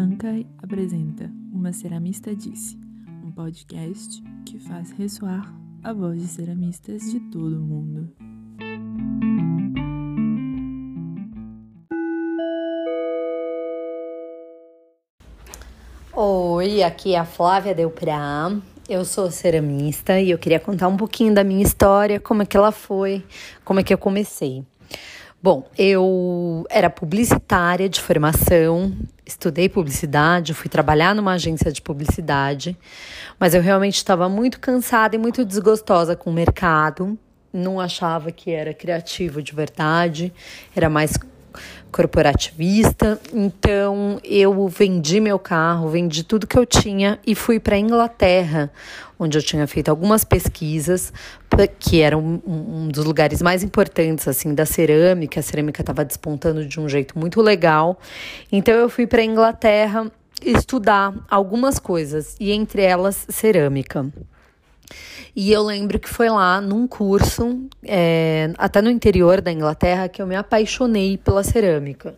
Mankai apresenta Uma Ceramista Disse, um podcast que faz ressoar a voz de ceramistas de todo o mundo. Oi, aqui é a Flávia Delprá. Eu sou ceramista e eu queria contar um pouquinho da minha história, como é que ela foi, como é que eu comecei. Bom, eu era publicitária de formação, estudei publicidade, fui trabalhar numa agência de publicidade, mas eu realmente estava muito cansada e muito desgostosa com o mercado. Não achava que era criativo de verdade, era mais corporativista. Então eu vendi meu carro, vendi tudo que eu tinha e fui para a Inglaterra, onde eu tinha feito algumas pesquisas, que era um, um dos lugares mais importantes assim da cerâmica. A cerâmica estava despontando de um jeito muito legal. Então eu fui para a Inglaterra estudar algumas coisas e entre elas cerâmica. E eu lembro que foi lá num curso, é, até no interior da Inglaterra, que eu me apaixonei pela cerâmica.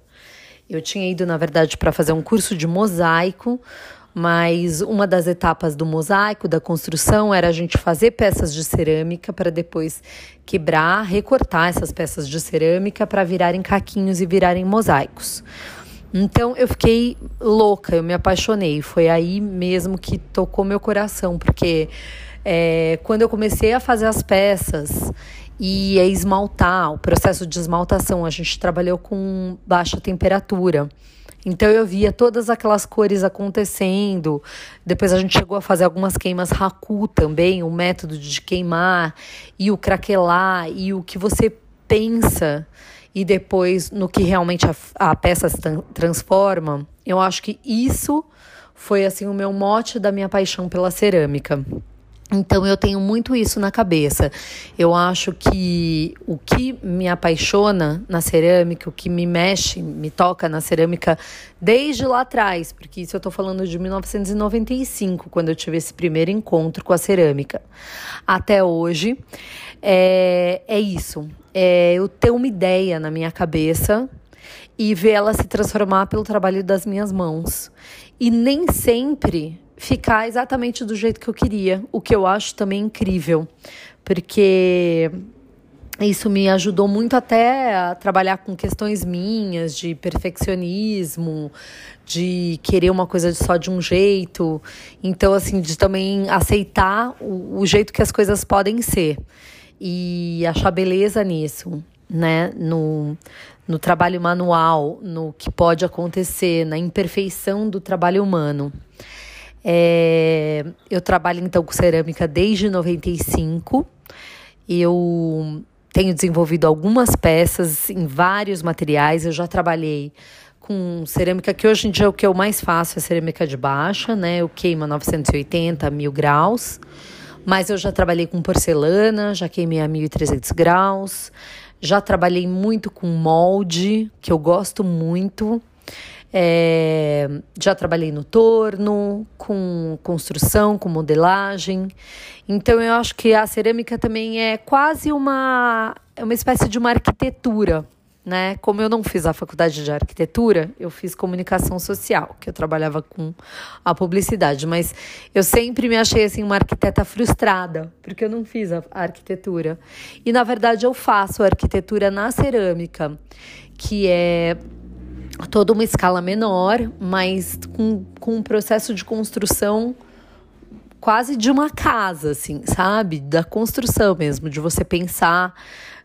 Eu tinha ido, na verdade, para fazer um curso de mosaico, mas uma das etapas do mosaico, da construção, era a gente fazer peças de cerâmica para depois quebrar, recortar essas peças de cerâmica para virarem caquinhos e virarem mosaicos. Então eu fiquei louca, eu me apaixonei. Foi aí mesmo que tocou meu coração, porque é, quando eu comecei a fazer as peças e a esmaltar, o processo de esmaltação, a gente trabalhou com baixa temperatura. Então eu via todas aquelas cores acontecendo. Depois a gente chegou a fazer algumas queimas raku também, o método de queimar e o craquelar e o que você pensa e depois no que realmente a, a peça se transforma. Eu acho que isso foi assim o meu mote da minha paixão pela cerâmica. Então eu tenho muito isso na cabeça. Eu acho que o que me apaixona na cerâmica, o que me mexe, me toca na cerâmica desde lá atrás, porque isso eu estou falando de 1995, quando eu tive esse primeiro encontro com a cerâmica, até hoje, é, é isso. É eu ter uma ideia na minha cabeça e ver ela se transformar pelo trabalho das minhas mãos. E nem sempre ficar exatamente do jeito que eu queria, o que eu acho também incrível, porque isso me ajudou muito até a trabalhar com questões minhas de perfeccionismo, de querer uma coisa só de um jeito. Então, assim, de também aceitar o, o jeito que as coisas podem ser e achar beleza nisso, né? No, no trabalho manual, no que pode acontecer, na imperfeição do trabalho humano. É, eu trabalho então com cerâmica desde 95. Eu tenho desenvolvido algumas peças em vários materiais. Eu já trabalhei com cerâmica, que hoje em dia é o que eu mais faço é cerâmica de baixa, né? Eu queimo a 980, mil graus. Mas eu já trabalhei com porcelana, já queimei a 1300 graus. Já trabalhei muito com molde, que eu gosto muito. É, já trabalhei no torno, com construção, com modelagem. Então eu acho que a cerâmica também é quase uma, uma espécie de uma arquitetura. Né? Como eu não fiz a faculdade de arquitetura, eu fiz comunicação social, que eu trabalhava com a publicidade, mas eu sempre me achei assim uma arquiteta frustrada, porque eu não fiz a arquitetura. E na verdade eu faço arquitetura na cerâmica, que é toda uma escala menor, mas com, com um processo de construção quase de uma casa, assim, sabe? Da construção mesmo, de você pensar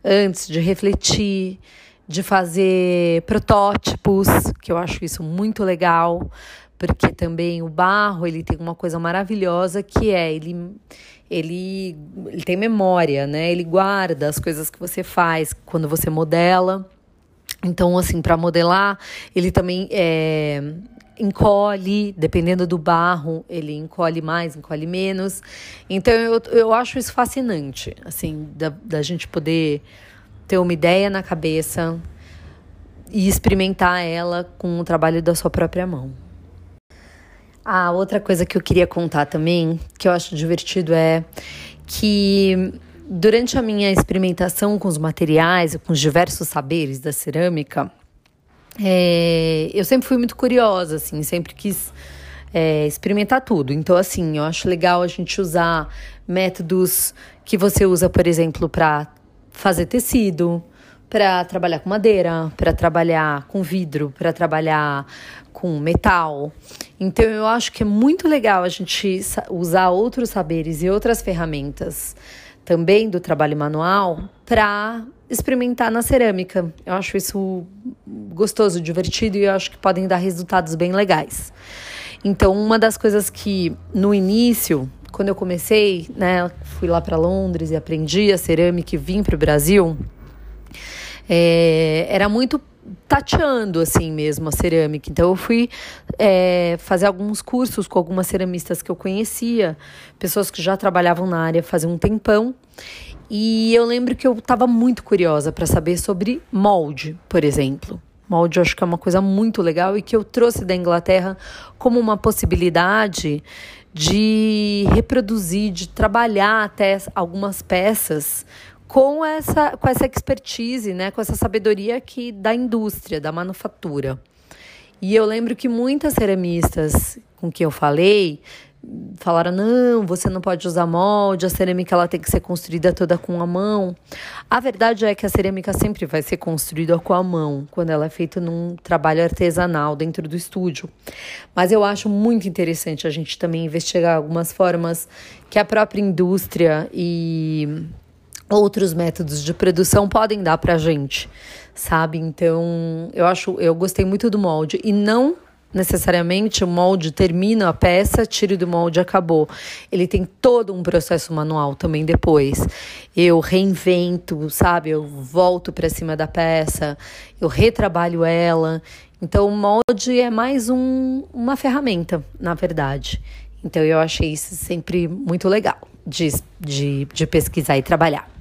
antes, de refletir, de fazer protótipos, que eu acho isso muito legal, porque também o barro, ele tem uma coisa maravilhosa que é, ele ele, ele tem memória, né? Ele guarda as coisas que você faz quando você modela. Então, assim, para modelar, ele também é, encolhe, dependendo do barro, ele encolhe mais, encolhe menos. Então, eu, eu acho isso fascinante, assim, da, da gente poder ter uma ideia na cabeça e experimentar ela com o trabalho da sua própria mão. A outra coisa que eu queria contar também, que eu acho divertido, é que Durante a minha experimentação com os materiais e com os diversos saberes da cerâmica, é, eu sempre fui muito curiosa, assim, sempre quis é, experimentar tudo. Então, assim, eu acho legal a gente usar métodos que você usa, por exemplo, para fazer tecido, para trabalhar com madeira, para trabalhar com vidro, para trabalhar com metal. Então eu acho que é muito legal a gente usar outros saberes e outras ferramentas também do trabalho manual para experimentar na cerâmica. Eu acho isso gostoso, divertido e eu acho que podem dar resultados bem legais. Então, uma das coisas que no início, quando eu comecei, né, fui lá para Londres e aprendi a cerâmica e vim para o Brasil, é, era muito tateando assim mesmo a cerâmica. Então eu fui é, fazer alguns cursos com algumas ceramistas que eu conhecia, pessoas que já trabalhavam na área fazia um tempão. E eu lembro que eu estava muito curiosa para saber sobre molde, por exemplo. Molde eu acho que é uma coisa muito legal e que eu trouxe da Inglaterra como uma possibilidade de reproduzir, de trabalhar até algumas peças com essa, com essa expertise, né, com essa sabedoria que da indústria, da manufatura. E eu lembro que muitas ceramistas com quem eu falei falaram: não, você não pode usar molde, a cerâmica ela tem que ser construída toda com a mão. A verdade é que a cerâmica sempre vai ser construída com a mão, quando ela é feita num trabalho artesanal dentro do estúdio. Mas eu acho muito interessante a gente também investigar algumas formas que a própria indústria e outros métodos de produção podem dar pra gente, sabe? Então, eu acho, eu gostei muito do molde e não necessariamente o molde termina a peça, tira do molde acabou. Ele tem todo um processo manual também depois. Eu reinvento, sabe? Eu volto para cima da peça, eu retrabalho ela. Então o molde é mais um, uma ferramenta, na verdade. Então eu achei isso sempre muito legal de, de, de pesquisar e trabalhar.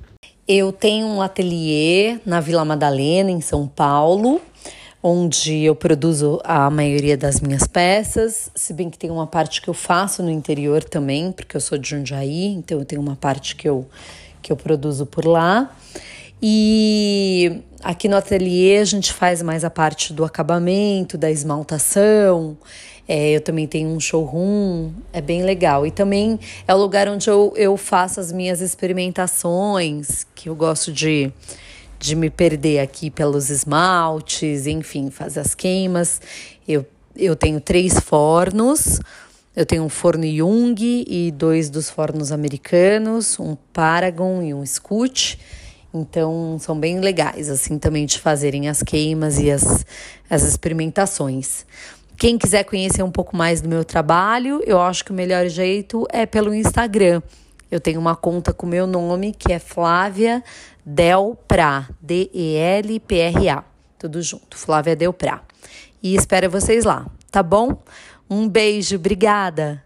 Eu tenho um ateliê na Vila Madalena, em São Paulo, onde eu produzo a maioria das minhas peças, se bem que tem uma parte que eu faço no interior também, porque eu sou de Jundiaí, então eu tenho uma parte que eu, que eu produzo por lá. E aqui no ateliê a gente faz mais a parte do acabamento, da esmaltação, é, eu também tenho um showroom, é bem legal. E também é o lugar onde eu, eu faço as minhas experimentações, que eu gosto de, de me perder aqui pelos esmaltes, enfim, fazer as queimas. Eu, eu tenho três fornos. Eu tenho um forno Jung e dois dos fornos americanos, um Paragon e um Scoot. Então, são bem legais, assim, também de fazerem as queimas e as, as experimentações. Quem quiser conhecer um pouco mais do meu trabalho, eu acho que o melhor jeito é pelo Instagram. Eu tenho uma conta com meu nome, que é Flávia Delpra, D-E-L-P-R-A. Tudo junto, Flávia Delpra. E espero vocês lá, tá bom? Um beijo, obrigada!